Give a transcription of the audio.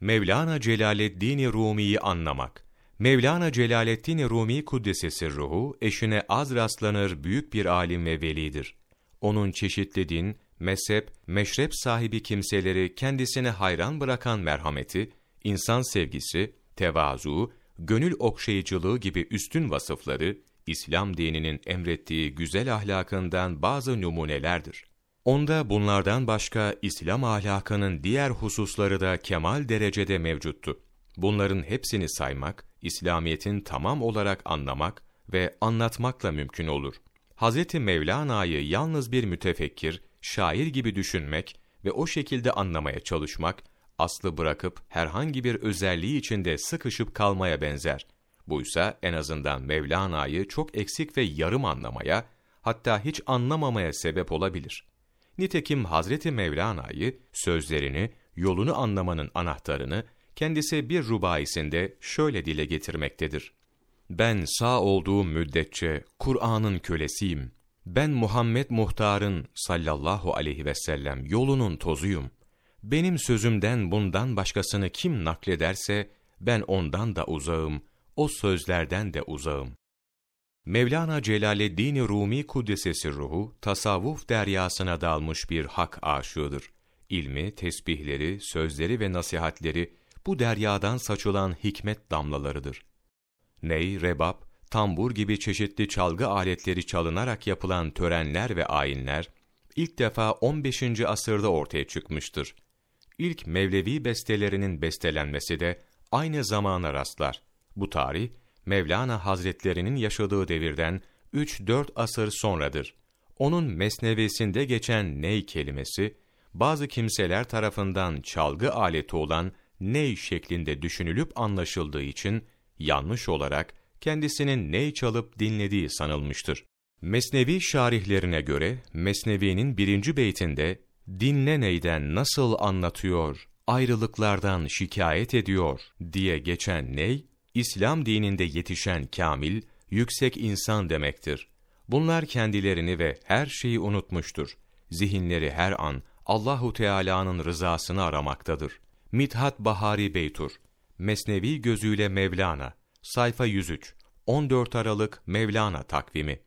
Mevlana Celaleddin Rumi'yi anlamak. Mevlana Celaleddin Rumi Kuddesesi ruhu, eşine az rastlanır büyük bir alim ve velidir. Onun çeşitli din, mezhep, meşrep sahibi kimseleri kendisine hayran bırakan merhameti, insan sevgisi, tevazu, gönül okşayıcılığı gibi üstün vasıfları, İslam dininin emrettiği güzel ahlakından bazı numunelerdir. Onda bunlardan başka İslam ahlakının diğer hususları da kemal derecede mevcuttu. Bunların hepsini saymak, İslamiyet'in tamam olarak anlamak ve anlatmakla mümkün olur. Hz. Mevlana'yı yalnız bir mütefekkir, şair gibi düşünmek ve o şekilde anlamaya çalışmak, aslı bırakıp herhangi bir özelliği içinde sıkışıp kalmaya benzer. Buysa en azından Mevlana'yı çok eksik ve yarım anlamaya, hatta hiç anlamamaya sebep olabilir. Nitekim Hazreti Mevlana'yı, sözlerini, yolunu anlamanın anahtarını kendisi bir rubaisinde şöyle dile getirmektedir. Ben sağ olduğum müddetçe Kur'an'ın kölesiyim. Ben Muhammed Muhtar'ın sallallahu aleyhi ve sellem yolunun tozuyum. Benim sözümden bundan başkasını kim naklederse ben ondan da uzağım, o sözlerden de uzağım. Mevlana Celaleddin Rumi Kuddesesi ruhu, tasavvuf deryasına dalmış bir hak aşığıdır. İlmi, tesbihleri, sözleri ve nasihatleri bu deryadan saçılan hikmet damlalarıdır. Ney, rebap, tambur gibi çeşitli çalgı aletleri çalınarak yapılan törenler ve ayinler, ilk defa 15. asırda ortaya çıkmıştır. İlk Mevlevi bestelerinin bestelenmesi de aynı zamana rastlar. Bu tarih, Mevlana Hazretlerinin yaşadığı devirden 3-4 asır sonradır. Onun mesnevesinde geçen ney kelimesi, bazı kimseler tarafından çalgı aleti olan ney şeklinde düşünülüp anlaşıldığı için yanlış olarak kendisinin ney çalıp dinlediği sanılmıştır. Mesnevi şarihlerine göre Mesnevi'nin birinci beytinde dinle neyden nasıl anlatıyor, ayrılıklardan şikayet ediyor diye geçen ney, İslam dininde yetişen kamil, yüksek insan demektir. Bunlar kendilerini ve her şeyi unutmuştur. Zihinleri her an Allahu Teala'nın rızasını aramaktadır. Mithat Bahari Beytur, Mesnevi gözüyle Mevlana, sayfa 103, 14 Aralık Mevlana takvimi